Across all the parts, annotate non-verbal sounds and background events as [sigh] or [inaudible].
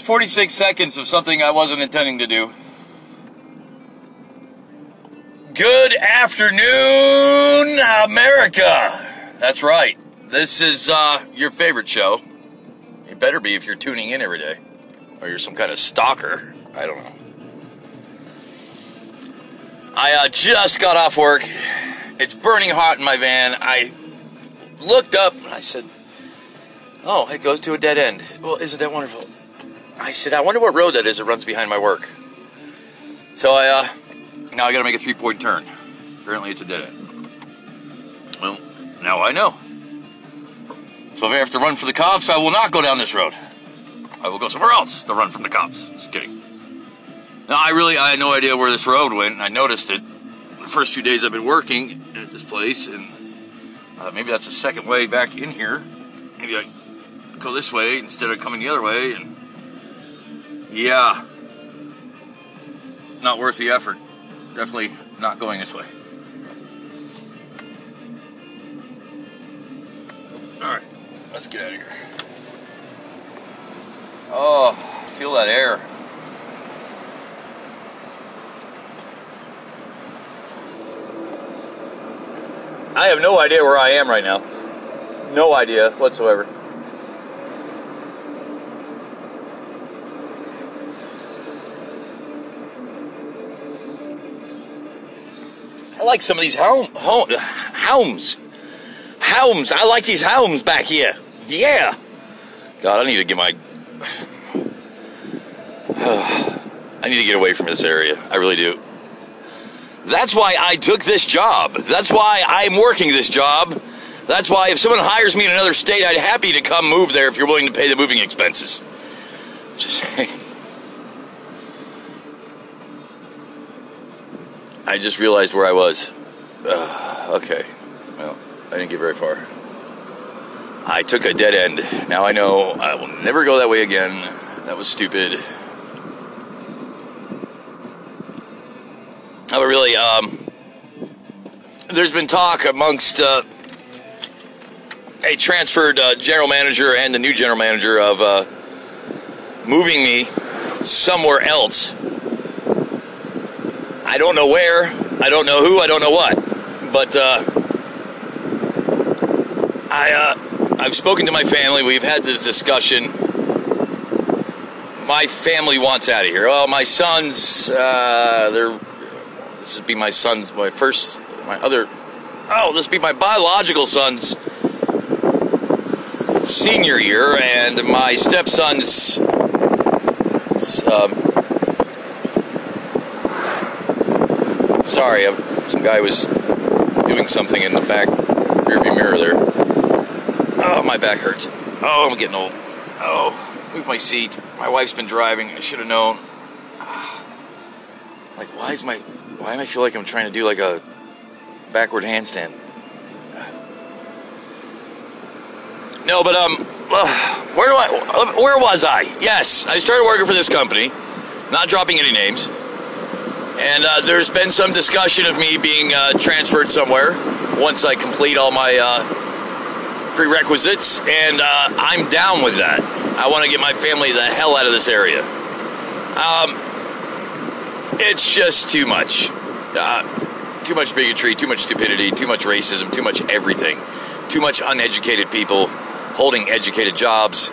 that's 46 seconds of something I wasn't intending to do. Good afternoon, America. That's right. This is uh, your favorite show. It better be if you're tuning in every day. Or you're some kind of stalker. I don't know. I uh, just got off work. It's burning hot in my van. I looked up and I said, Oh, it goes to a dead end. Well, isn't that wonderful? I said, I wonder what road that is that runs behind my work. So I, uh, now I gotta make a three point turn. Apparently it's a dead end. Well, now I know. So if I have to run for the cops, I will not go down this road. I will go somewhere else to run from the cops. Just kidding. Now I really, I had no idea where this road went, I noticed it the first few days I've been working at this place, and uh, maybe that's the second way back in here. Maybe I go this way instead of coming the other way, and yeah, not worth the effort. Definitely not going this way. All right, let's get out of here. Oh, feel that air. I have no idea where I am right now. No idea whatsoever. I like some of these home, home homes. Homes. I like these homes back here. Yeah. God, I need to get my. [sighs] I need to get away from this area. I really do. That's why I took this job. That's why I'm working this job. That's why if someone hires me in another state, I'd happy to come move there if you're willing to pay the moving expenses. [laughs] Just saying. I just realized where I was. Uh, okay. Well, I didn't get very far. I took a dead end. Now I know I will never go that way again. That was stupid. Oh, really, um, there's been talk amongst uh, a transferred uh, general manager and the new general manager of uh, moving me somewhere else. I don't know where, I don't know who, I don't know what, but uh, I uh, I've spoken to my family. We've had this discussion. My family wants out of here. Well, my sons, uh, they're this would be my son's, my first, my other, oh, this would be my biological son's senior year, and my stepson's, um, sorry, some guy was doing something in the back rearview mirror there. Oh, my back hurts. Oh, I'm getting old. Oh, move my seat. My wife's been driving. I should have known. Like, why is my why do I feel like I'm trying to do like a backward handstand? No, but um, where do I? Where was I? Yes, I started working for this company. Not dropping any names. And uh, there's been some discussion of me being uh, transferred somewhere once I complete all my uh, prerequisites, and uh, I'm down with that. I want to get my family the hell out of this area. Um, it's just too much. Uh, too much bigotry, too much stupidity, too much racism, too much everything. Too much uneducated people holding educated jobs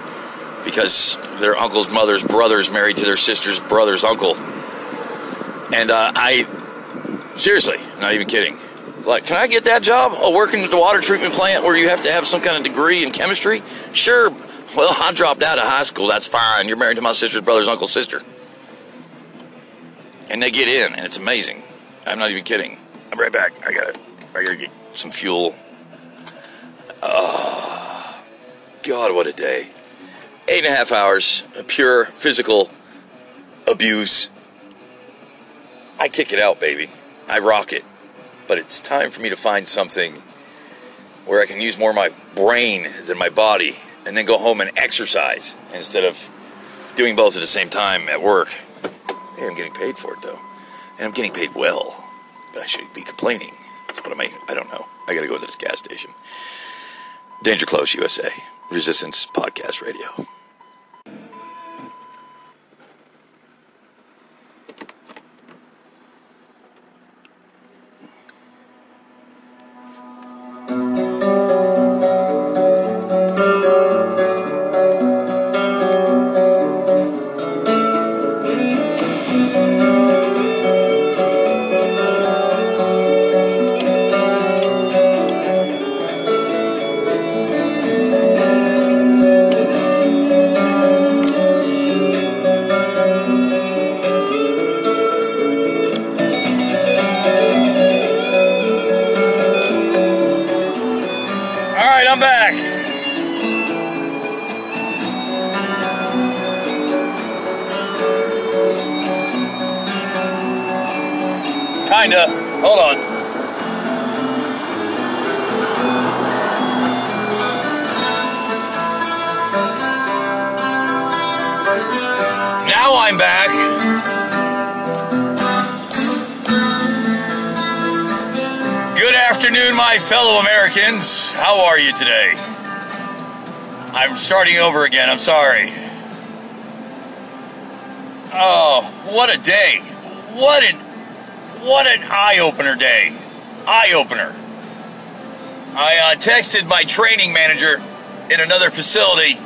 because their uncle's mother's brother's married to their sister's brother's uncle. And uh, I, seriously, not even kidding. Like, can I get that job? Oh, working at the water treatment plant where you have to have some kind of degree in chemistry? Sure. Well, I dropped out of high school. That's fine. You're married to my sister's brother's uncle's sister. And they get in, and it's amazing. I'm not even kidding. I'm right back. I gotta, I gotta get some fuel. Oh, God, what a day. Eight and a half hours of pure physical abuse. I kick it out, baby. I rock it. But it's time for me to find something where I can use more of my brain than my body and then go home and exercise instead of doing both at the same time at work. Hey, I'm getting paid for it though. And I'm getting paid well. But I should be complaining. So what am I? I don't know. I gotta go to this gas station. Danger Close USA, Resistance Podcast Radio. Americans. How are you today? I'm starting over again. I'm sorry. Oh, what a day. What an what an eye-opener day. Eye-opener. I uh, texted my training manager in another facility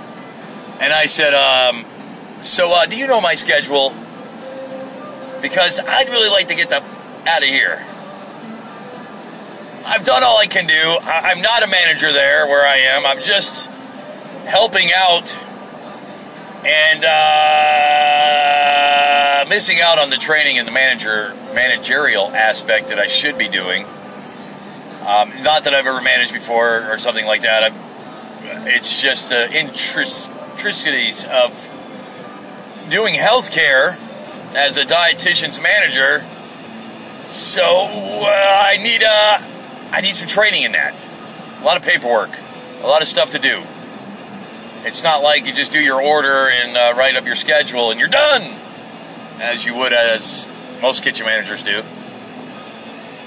and I said, um, so uh, do you know my schedule? Because I'd really like to get the out of here. I've done all I can do. I- I'm not a manager there where I am. I'm just helping out and uh, missing out on the training and the manager managerial aspect that I should be doing. Um, not that I've ever managed before or something like that. i it's just the intricacies of doing healthcare as a dietitian's manager. So uh, I need uh, I need some training in that. A lot of paperwork, a lot of stuff to do. It's not like you just do your order and uh, write up your schedule and you're done, as you would as most kitchen managers do.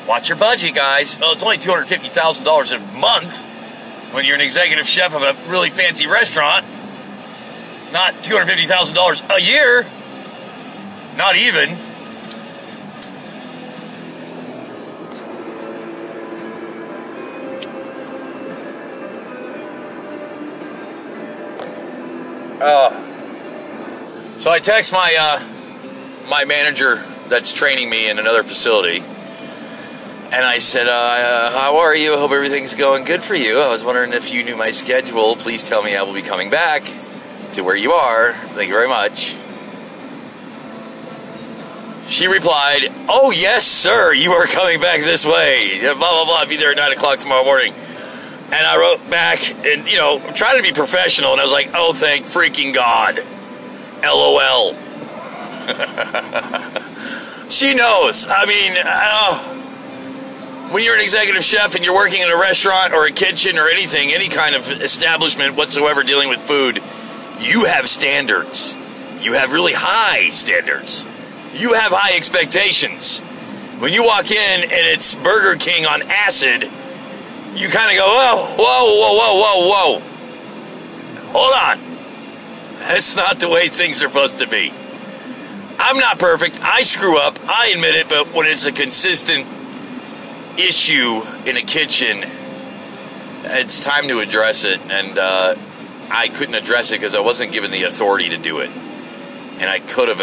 Watch your budget, guys. Oh, it's only two hundred fifty thousand dollars a month when you're an executive chef of a really fancy restaurant. Not two hundred fifty thousand dollars a year. Not even. Oh. So I text my uh, my manager that's training me in another facility, and I said, uh, "How are you? I hope everything's going good for you. I was wondering if you knew my schedule. Please tell me I will be coming back to where you are. Thank you very much." She replied, "Oh yes, sir. You are coming back this way. Blah blah blah. Be there at nine o'clock tomorrow morning." And I wrote back, and you know, I'm trying to be professional, and I was like, "Oh, thank freaking God." LOL. [laughs] she knows. I mean, uh, when you're an executive chef and you're working in a restaurant or a kitchen or anything, any kind of establishment whatsoever dealing with food, you have standards. You have really high standards. You have high expectations. When you walk in and it's Burger King on acid, you kind of go, whoa, whoa, whoa, whoa, whoa, whoa. Hold on. That's not the way things are supposed to be. I'm not perfect. I screw up. I admit it, but when it's a consistent issue in a kitchen, it's time to address it. And uh, I couldn't address it because I wasn't given the authority to do it. And I could have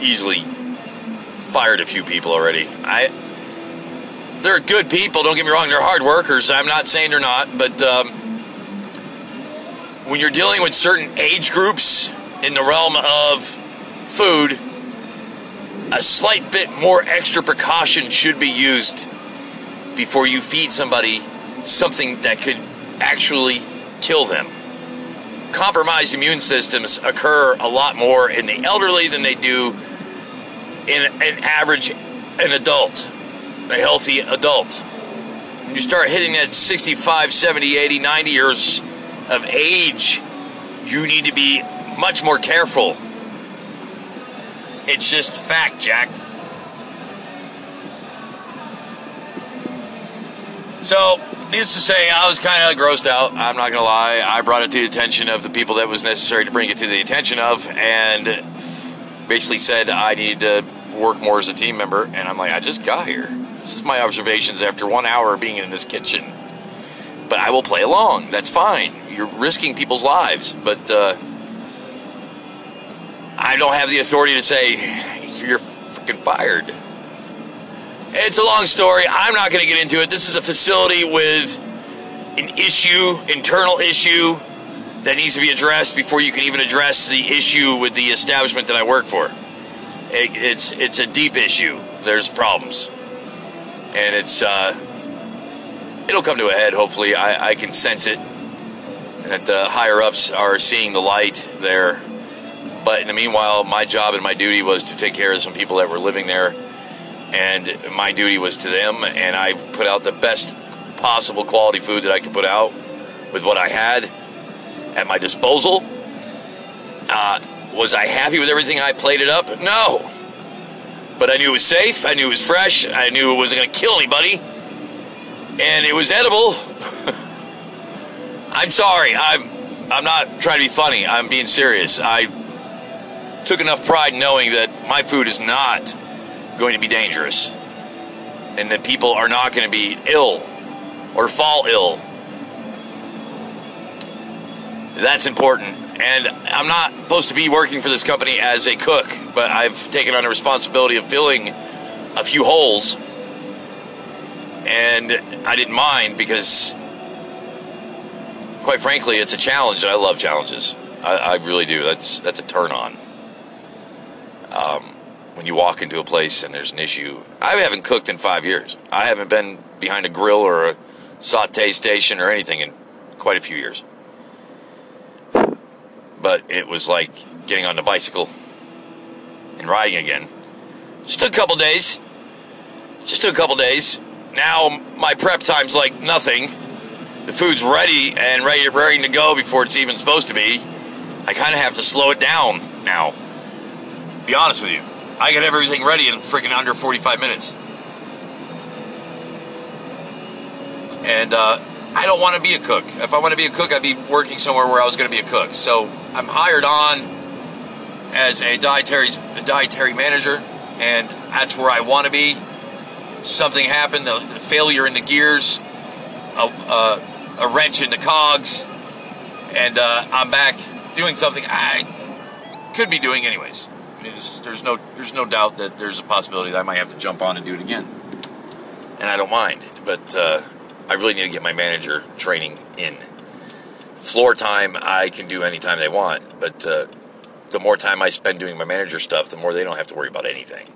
easily fired a few people already. I. They're good people, don't get me wrong, they're hard workers. I'm not saying they're not, but um, when you're dealing with certain age groups in the realm of food, a slight bit more extra precaution should be used before you feed somebody something that could actually kill them. Compromised immune systems occur a lot more in the elderly than they do in an average an adult, a healthy adult. When you start hitting that 65, 70, 80, 90 years of age, you need to be much more careful. It's just fact, Jack. So, needless to say, I was kind of grossed out. I'm not going to lie. I brought it to the attention of the people that was necessary to bring it to the attention of, and basically said I need to work more as a team member. And I'm like, I just got here. This is my observations after one hour of being in this kitchen. But I will play along. That's fine. You're risking people's lives, but uh, I don't have the authority to say you're freaking fired. It's a long story. I'm not going to get into it. This is a facility with an issue, internal issue that needs to be addressed before you can even address the issue with the establishment that I work for. It, it's it's a deep issue. There's problems, and it's uh, it'll come to a head. Hopefully, I, I can sense it, that the higher ups are seeing the light there. But in the meanwhile, my job and my duty was to take care of some people that were living there and my duty was to them, and I put out the best possible quality food that I could put out with what I had at my disposal. Uh, was I happy with everything I plated up? No. But I knew it was safe. I knew it was fresh. I knew it wasn't going to kill anybody. And it was edible. [laughs] I'm sorry. I'm I'm not trying to be funny. I'm being serious. I took enough pride knowing that my food is not going to be dangerous and that people are not going to be ill or fall ill. That's important. And I'm not supposed to be working for this company as a cook, but I've taken on the responsibility of filling a few holes. And I didn't mind because, quite frankly, it's a challenge. I love challenges. I, I really do. That's that's a turn on. Um, when you walk into a place and there's an issue. I haven't cooked in five years. I haven't been behind a grill or a saute station or anything in quite a few years. But it was like getting on the bicycle and riding again. Just took a couple days. Just took a couple days. Now my prep time's like nothing. The food's ready and ready, ready to go before it's even supposed to be. I kind of have to slow it down now. Be honest with you. I have everything ready in freaking under 45 minutes. And uh, I don't want to be a cook. If I want to be a cook, I'd be working somewhere where I was going to be a cook. So I'm hired on as a dietary a dietary manager, and that's where I want to be. Something happened, a, failure in the gears, a, a, a wrench in the cogs, and uh, I'm back doing something I could be doing anyways there's no there's no doubt that there's a possibility that I might have to jump on and do it again, and I don't mind. But uh, I really need to get my manager training in. Floor time I can do anytime they want, but uh, the more time I spend doing my manager stuff, the more they don't have to worry about anything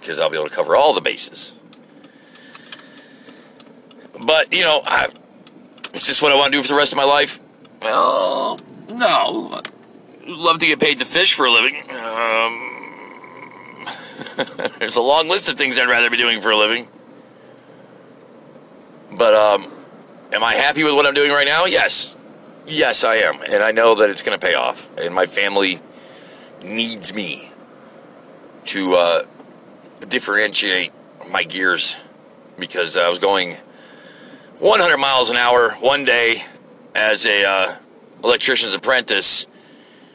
because I'll be able to cover all the bases. But you know, I, is this what I want to do for the rest of my life? Well, no love to get paid to fish for a living. Um, [laughs] there's a long list of things I'd rather be doing for a living. But um, am I happy with what I'm doing right now? Yes. Yes, I am. And I know that it's going to pay off. And my family needs me to uh, differentiate my gears because I was going 100 miles an hour one day as a uh, electrician's apprentice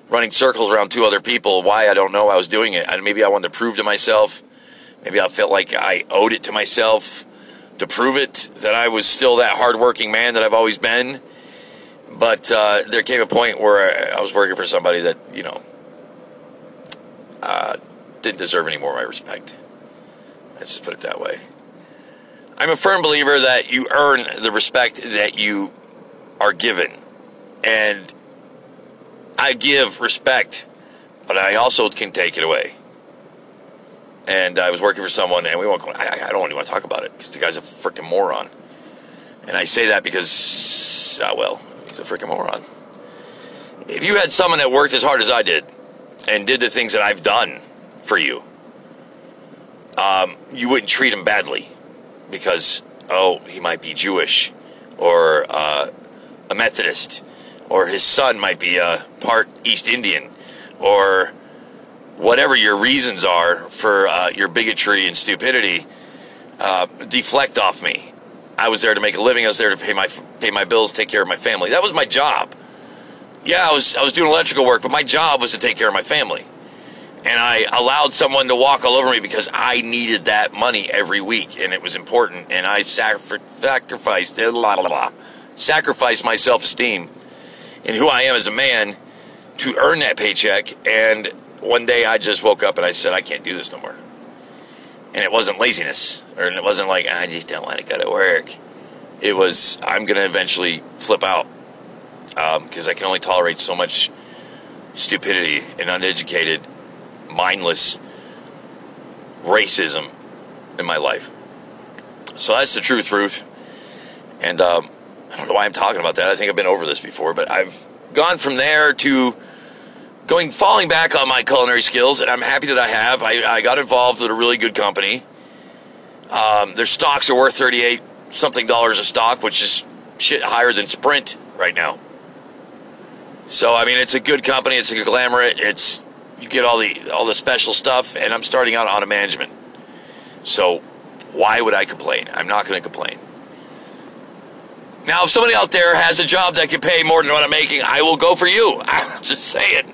running circles around two other people. Why I don't know. I was doing it. And maybe I wanted to prove to myself. Maybe I felt like I owed it to myself to prove it that I was still that hardworking man that I've always been. But uh, there came a point where I was working for somebody that you know uh, didn't deserve any more of my respect. Let's just put it that way. I'm a firm believer that you earn the respect that you are given. And I give respect, but I also can take it away. And I was working for someone, and we won't. Go, I, I don't even want to talk about it because the guy's a freaking moron. And I say that because, ah, well, he's a freaking moron. If you had someone that worked as hard as I did and did the things that I've done for you, um, you wouldn't treat him badly because, oh, he might be Jewish or uh, a Methodist or his son might be a part East Indian, or whatever your reasons are for uh, your bigotry and stupidity, uh, deflect off me. I was there to make a living. I was there to pay my pay my bills, take care of my family. That was my job. Yeah, I was I was doing electrical work, but my job was to take care of my family. And I allowed someone to walk all over me because I needed that money every week, and it was important. And I sacrificed blah, blah, blah, sacrificed my self esteem and who I am as a man to earn that paycheck. And one day I just woke up and I said, I can't do this no more. And it wasn't laziness, or it wasn't like, I just don't want to go to work. It was, I'm going to eventually flip out because um, I can only tolerate so much stupidity and uneducated, mindless racism in my life. So that's the truth, Ruth. And um, I don't know why I'm talking about that. I think I've been over this before, but I've gone from there to going falling back on my culinary skills, and I'm happy that I have. I, I got involved with a really good company. Um, their stocks are worth 38 something dollars a stock, which is shit higher than Sprint right now. So I mean, it's a good company. It's a glamour. It's you get all the all the special stuff, and I'm starting out on a management. So why would I complain? I'm not going to complain. Now, if somebody out there has a job that can pay more than what I'm making, I will go for you. [laughs] I'm just saying.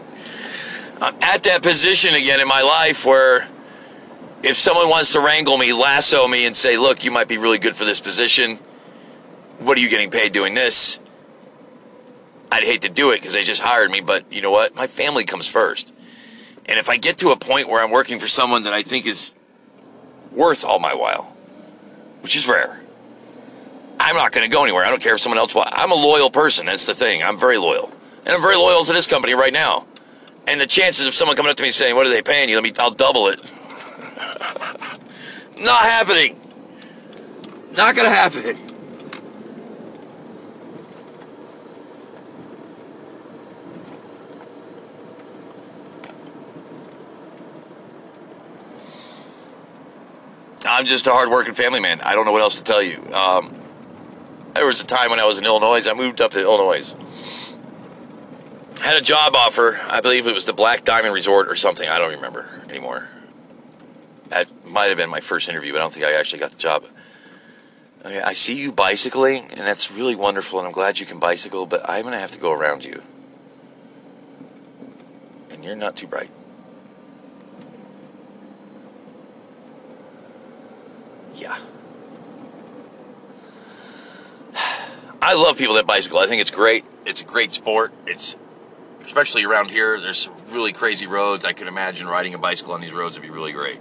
I'm at that position again in my life where if someone wants to wrangle me, lasso me, and say, look, you might be really good for this position, what are you getting paid doing this? I'd hate to do it because they just hired me, but you know what? My family comes first. And if I get to a point where I'm working for someone that I think is worth all my while, which is rare, I'm not going to go anywhere. I don't care if someone else. Wants I'm a loyal person. That's the thing. I'm very loyal, and I'm very loyal to this company right now. And the chances of someone coming up to me saying, "What are they paying you?" Let me. I'll double it. [laughs] not happening. Not to happen. I'm just a hardworking family man. I don't know what else to tell you. Um, there was a time when I was in Illinois. I moved up to Illinois. Had a job offer. I believe it was the Black Diamond Resort or something. I don't remember anymore. That might have been my first interview, but I don't think I actually got the job. I see you bicycling, and that's really wonderful, and I'm glad you can bicycle, but I'm going to have to go around you. And you're not too bright. Yeah. [sighs] I love people that bicycle. I think it's great. It's a great sport. It's especially around here. There's really crazy roads. I can imagine riding a bicycle on these roads would be really great.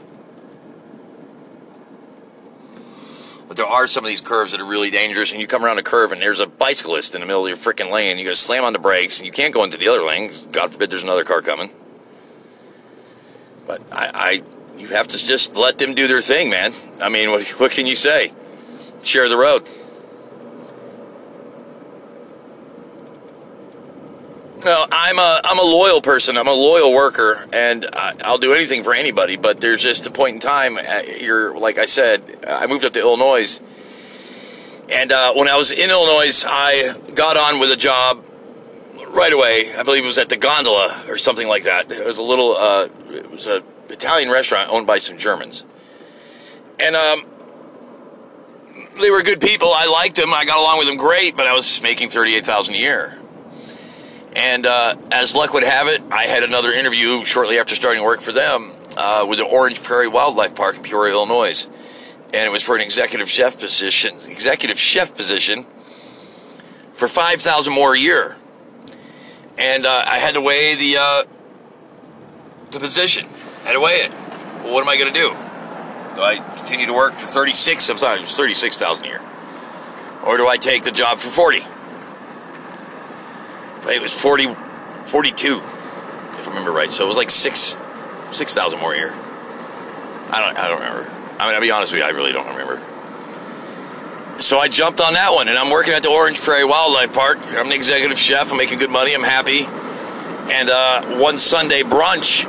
But there are some of these curves that are really dangerous, and you come around a curve and there's a bicyclist in the middle of your freaking lane. You got to slam on the brakes, and you can't go into the other lane. God forbid there's another car coming. But I, I, you have to just let them do their thing, man. I mean, what, [laughs] what can you say? Share the road. Well, I'm a I'm a loyal person. I'm a loyal worker, and I, will do anything for anybody. But there's just a point in time. Uh, you're like I said, I moved up to Illinois, and uh, when I was in Illinois, I got on with a job right away. I believe it was at the Gondola or something like that. It was a little. Uh, it was a Italian restaurant owned by some Germans, and um, they were good people. I liked them. I got along with them great, but I was making thirty eight thousand a year. And uh, as luck would have it, I had another interview shortly after starting work for them uh, with the Orange Prairie Wildlife Park in Peoria, Illinois, and it was for an executive chef position. Executive chef position for five thousand more a year, and uh, I had to weigh the uh, the position. I had to weigh it. Well, what am I going to do? Do I continue to work for thirty six? I'm sorry, it was thirty six thousand a year, or do I take the job for forty? It was 40, 42, if I remember right. So it was like six, six thousand more a year. I don't, I don't remember. I mean, I'll be honest with you, I really don't remember. So I jumped on that one, and I'm working at the Orange Prairie Wildlife Park. I'm the executive chef. I'm making good money. I'm happy. And uh, one Sunday brunch,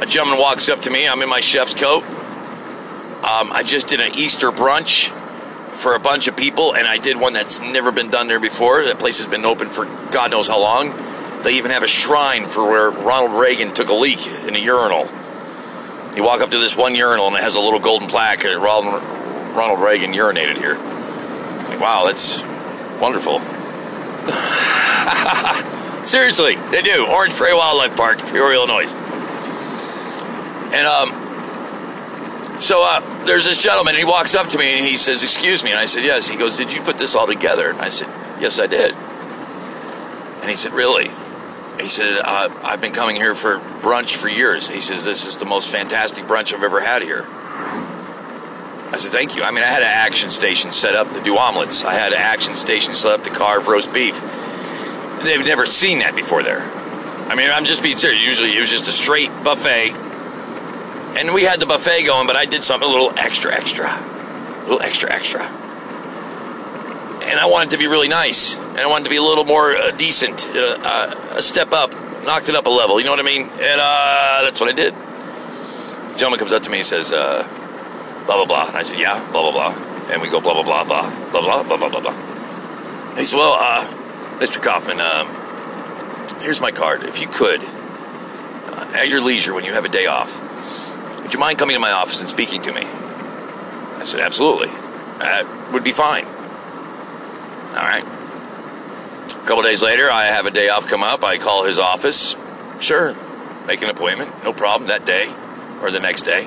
a gentleman walks up to me. I'm in my chef's coat. Um, I just did an Easter brunch for a bunch of people, and I did one that's never been done there before. That place has been open for God knows how long. They even have a shrine for where Ronald Reagan took a leak in a urinal. You walk up to this one urinal, and it has a little golden plaque. Ronald, Ronald Reagan urinated here. Like, wow, that's wonderful. [laughs] Seriously, they do. Orange Prairie Wildlife Park, Peoria, Illinois. And um, so uh, there's this gentleman, and he walks up to me and he says, "Excuse me," and I said, "Yes." He goes, "Did you put this all together?" And I said, "Yes, I did." And he said, "Really?" He said, uh, "I've been coming here for brunch for years." He says, "This is the most fantastic brunch I've ever had here." I said, "Thank you." I mean, I had an action station set up to do omelets. I had an action station set up to carve roast beef. They've never seen that before there. I mean, I'm just being serious. Usually, it was just a straight buffet and we had the buffet going, but I did something a little extra, extra, a little extra, extra. And I wanted to be really nice, and I wanted to be a little more uh, decent, uh, uh, a step up, knocked it up a level. You know what I mean? And uh, that's what I did. The gentleman comes up to me and says, uh, "Blah blah blah," and I said, "Yeah, blah blah blah," and we go blah blah blah blah blah blah blah blah blah blah. He said, "Well, uh, Mr. Kaufman, um, here's my card. If you could, at your leisure, when you have a day off." You mind coming to my office and speaking to me? I said, Absolutely. That would be fine. All right. A couple days later, I have a day off come up. I call his office. Sure. Make an appointment. No problem that day or the next day.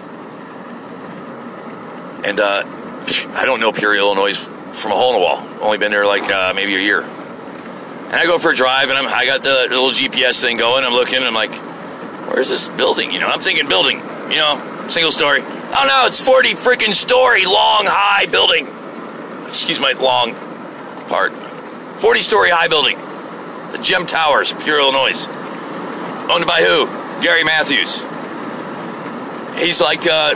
And uh, I don't know Peoria, Illinois from a hole in the wall. Only been there like uh, maybe a year. And I go for a drive, and I'm, I got the, little GPS thing going. I'm looking, and I'm like, where's this building? You know, I'm thinking building. You know, single story. Oh no, it's 40 freaking story long high building. Excuse my long part. 40 story high building. The Gem Towers, Peoria, Illinois. Owned by who? Gary Matthews. He's like, uh,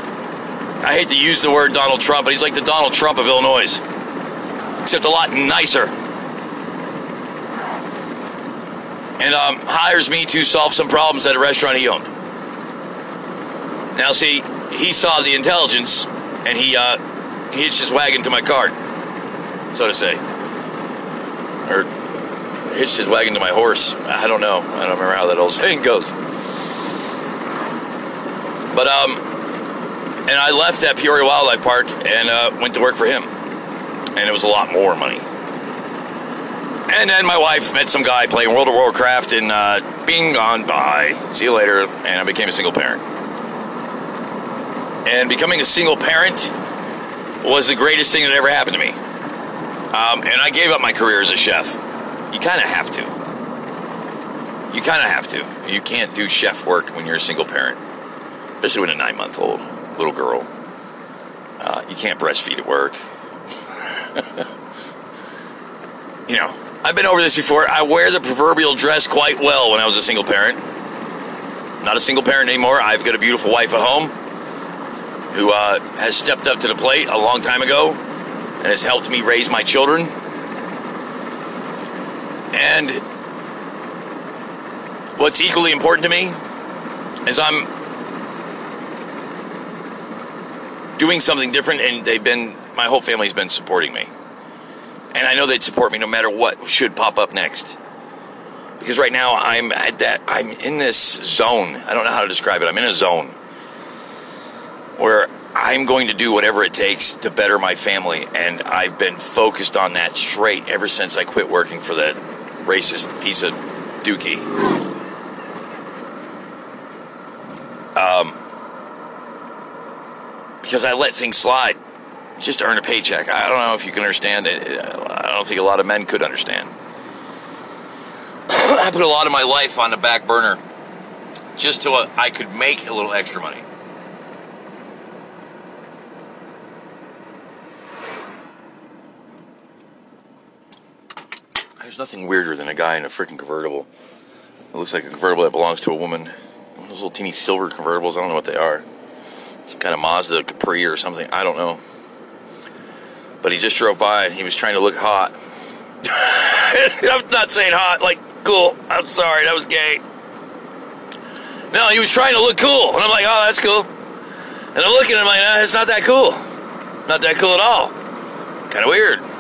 I hate to use the word Donald Trump, but he's like the Donald Trump of Illinois. Except a lot nicer. And um, hires me to solve some problems at a restaurant he owned. Now, see, he saw the intelligence and he uh, he hitched his wagon to my cart, so to say, or hitched his wagon to my horse. I don't know. I don't remember how that old [laughs] saying goes. But um, and I left that Peoria Wildlife Park and uh, went to work for him, and it was a lot more money. And then my wife met some guy playing World of Warcraft and uh, being gone. Bye. See you later. And I became a single parent. And becoming a single parent was the greatest thing that ever happened to me. Um, and I gave up my career as a chef. You kind of have to. You kind of have to. You can't do chef work when you're a single parent, especially when a nine month old little girl. Uh, you can't breastfeed at work. [laughs] you know, I've been over this before. I wear the proverbial dress quite well when I was a single parent. Not a single parent anymore. I've got a beautiful wife at home who uh, has stepped up to the plate a long time ago and has helped me raise my children. And what's equally important to me is I'm doing something different, and they've been, my whole family's been supporting me. And I know they'd support me no matter what should pop up next. Because right now I'm at that, I'm in this zone. I don't know how to describe it. I'm in a zone where I'm going to do whatever it takes to better my family. And I've been focused on that straight ever since I quit working for that racist piece of dookie. Um, because I let things slide just to earn a paycheck. I don't know if you can understand it. I don't think a lot of men could understand. [clears throat] I put a lot of my life on the back burner just so I could make a little extra money. There's nothing weirder than a guy in a freaking convertible. It looks like a convertible that belongs to a woman. One of those little teeny silver convertibles. I don't know what they are. Some kind of Mazda Capri or something. I don't know. But he just drove by and he was trying to look hot. [laughs] I'm not saying hot, like cool. I'm sorry, that was gay. No, he was trying to look cool. And I'm like, oh, that's cool. And I'm looking at him like, nah, it's not that cool. Not that cool at all. Kind of weird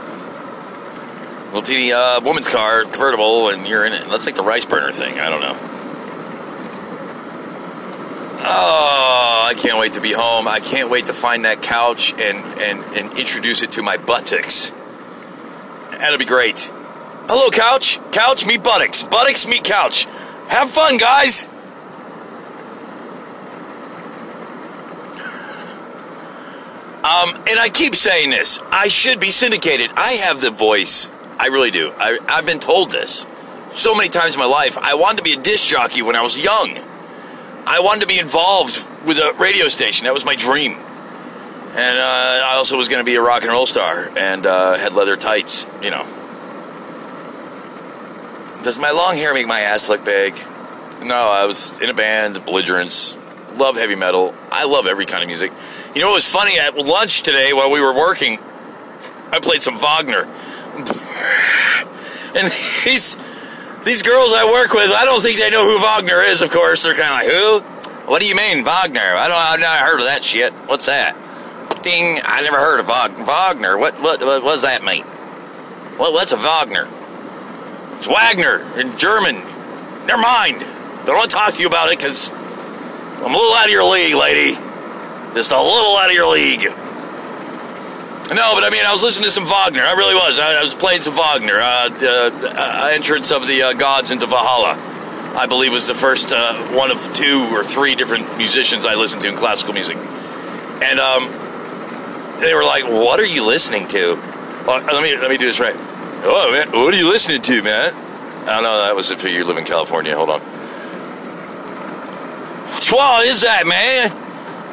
teeny uh, woman's car, convertible, and you're in it. That's like the rice burner thing. I don't know. Oh, I can't wait to be home. I can't wait to find that couch and, and, and introduce it to my buttocks. That'll be great. Hello, couch. Couch, meet buttocks. Buttocks, meet couch. Have fun, guys. Um, and I keep saying this. I should be syndicated. I have the voice. I really do. I, I've been told this so many times in my life. I wanted to be a disc jockey when I was young. I wanted to be involved with a radio station. That was my dream. And uh, I also was going to be a rock and roll star and uh, had leather tights, you know. Does my long hair make my ass look big? No, I was in a band, belligerence, love heavy metal. I love every kind of music. You know what was funny? At lunch today while we were working, I played some Wagner. [laughs] And these these girls I work with, I don't think they know who Wagner is, of course. They're kind of like, who? What do you mean, Wagner? I don't I've never heard of that shit. What's that? Ding, I never heard of Wagner. What, what, what, what does that mean? What, what's a Wagner? It's Wagner in German. Never mind. Don't want to talk to you about it because I'm a little out of your league, lady. Just a little out of your league. No, but I mean, I was listening to some Wagner. I really was. I, I was playing some Wagner. Uh, uh, entrance of the uh, gods into Valhalla, I believe, was the first uh, one of two or three different musicians I listened to in classical music. And um, they were like, "What are you listening to?" Well, let me let me do this right. Oh man, what are you listening to, man? I don't know. That was if you live in California. Hold on. What is that, man?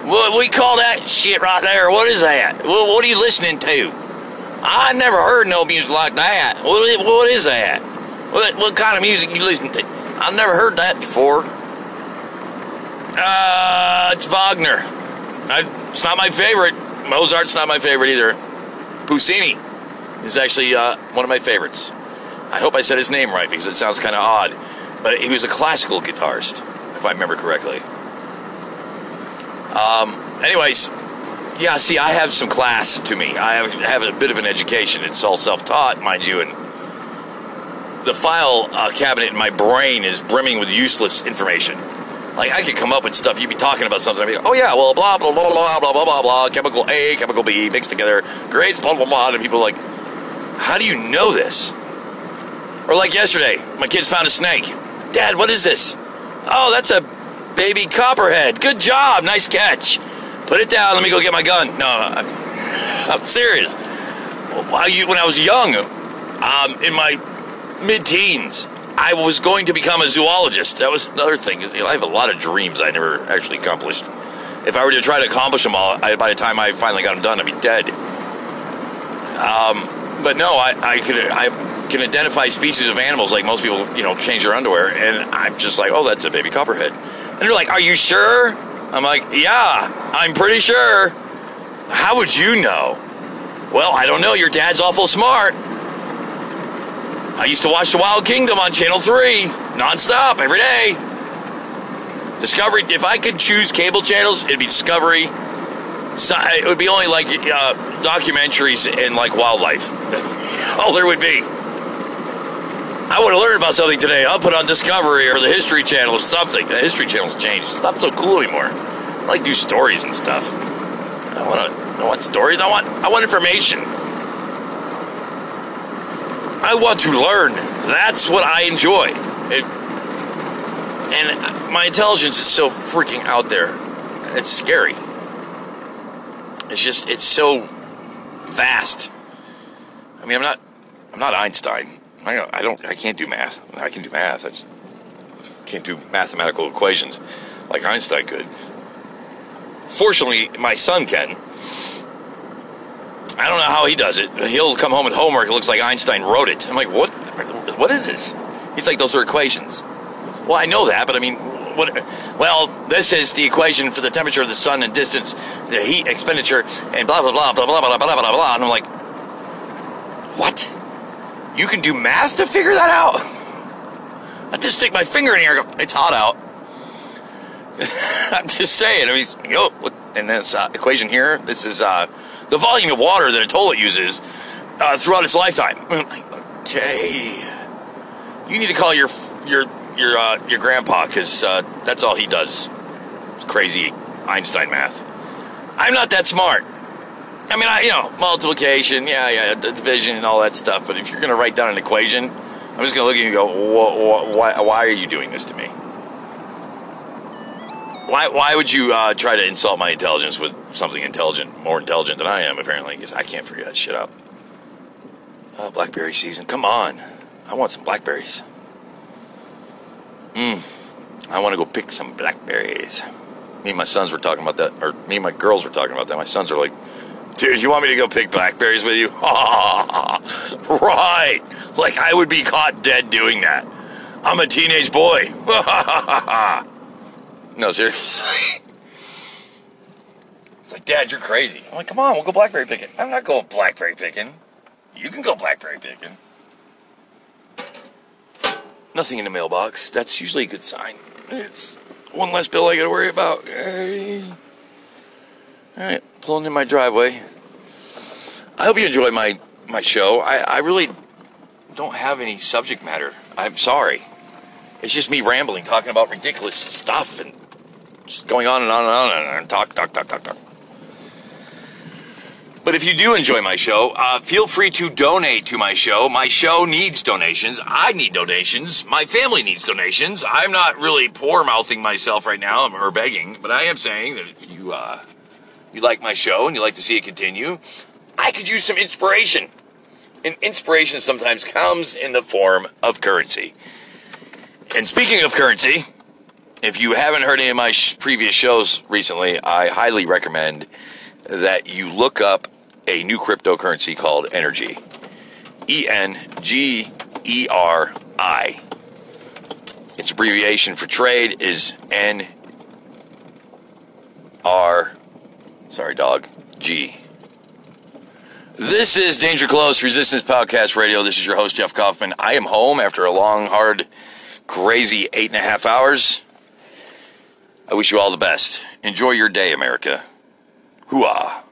What we call that shit right there? What is that? What, are you listening to? I never heard no music like that. What, what is that? What, what kind of music you listen to? I've never heard that before. Uh, it's Wagner. I, it's not my favorite. Mozart's not my favorite either. Puccini is actually uh, one of my favorites. I hope I said his name right because it sounds kind of odd. But he was a classical guitarist, if I remember correctly. Um, anyways, yeah, see, I have some class to me. I have, have a bit of an education. It's all self taught, mind you, and the file uh, cabinet in my brain is brimming with useless information. Like, I could come up with stuff, you'd be talking about something, I'd be like, oh yeah, well, blah, blah, blah, blah, blah, blah, blah, blah, chemical A, chemical B, mixed together, grades, blah, blah, blah, and people are like, how do you know this? Or like yesterday, my kids found a snake. Dad, what is this? Oh, that's a baby copperhead. Good job. Nice catch. Put it down. Let me go get my gun. No, I'm serious. When I was young, um, in my mid-teens, I was going to become a zoologist. That was another thing. I have a lot of dreams I never actually accomplished. If I were to try to accomplish them all, I, by the time I finally got them done, I'd be dead. Um, but no, I, I could I can identify species of animals like most people, you know, change their underwear, and I'm just like, oh, that's a baby copperhead. And they're like, are you sure? I'm like, yeah, I'm pretty sure. How would you know? Well, I don't know. Your dad's awful smart. I used to watch The Wild Kingdom on Channel 3 nonstop every day. Discovery, if I could choose cable channels, it'd be Discovery. It would be only like uh, documentaries and like wildlife. [laughs] All there would be. I want to learn about something today. I'll put on Discovery or the History Channel or something. The History Channel's changed. It's not so cool anymore. I like do stories and stuff. I want to. I want stories. I want. I want information. I want to learn. That's what I enjoy. It, and my intelligence is so freaking out there. It's scary. It's just. It's so vast. I mean, I'm not. I'm not Einstein. I don't, I don't. I can't do math. I can do math. I can't do mathematical equations like Einstein could. Fortunately, my son can. I don't know how he does it. He'll come home with homework. It looks like Einstein wrote it. I'm like, what? What is this? He's like, those are equations. Well, I know that, but I mean, what? Well, this is the equation for the temperature of the sun and distance, the heat expenditure, and blah blah blah blah blah blah blah blah blah. And I'm like, what? You can do math to figure that out? I just stick my finger in here. It's hot out. [laughs] I'm just saying. I mean, yo, and this uh, equation here. This is uh, the volume of water that a toilet uses uh, throughout its lifetime. [laughs] Okay, you need to call your your your uh, your grandpa because uh, that's all he does. It's crazy Einstein math. I'm not that smart. I mean, I, you know, multiplication, yeah, yeah, division and all that stuff. But if you're going to write down an equation, I'm just going to look at you and go, why, why are you doing this to me? Why, why would you uh, try to insult my intelligence with something intelligent, more intelligent than I am, apparently? Because I can't figure that shit out. Uh, blackberry season, come on. I want some blackberries. Mmm. I want to go pick some blackberries. Me and my sons were talking about that, or me and my girls were talking about that. My sons are like, dude, you want me to go pick blackberries with you? [laughs] right. Like I would be caught dead doing that. I'm a teenage boy. [laughs] no, seriously. It's like, Dad, you're crazy. I'm like, come on, we'll go blackberry picking. I'm not going blackberry picking. You can go blackberry picking. Nothing in the mailbox. That's usually a good sign. It's one less bill I got to worry about. All right, pulling in my driveway. I hope you enjoy my my show. I, I really don't have any subject matter. I'm sorry. It's just me rambling, talking about ridiculous stuff and just going on and on and on and on and talk, talk, talk, talk, talk. But if you do enjoy my show, uh, feel free to donate to my show. My show needs donations. I need donations. My family needs donations. I'm not really poor mouthing myself right now or begging, but I am saying that if you uh, you like my show and you like to see it continue, I could use some inspiration. And inspiration sometimes comes in the form of currency. And speaking of currency, if you haven't heard any of my sh- previous shows recently, I highly recommend that you look up a new cryptocurrency called Energi. E N G E R I. Its abbreviation for trade is N R, sorry, dog, G. This is Danger Close Resistance Podcast Radio. This is your host, Jeff Kaufman. I am home after a long, hard, crazy eight and a half hours. I wish you all the best. Enjoy your day, America. Hooah.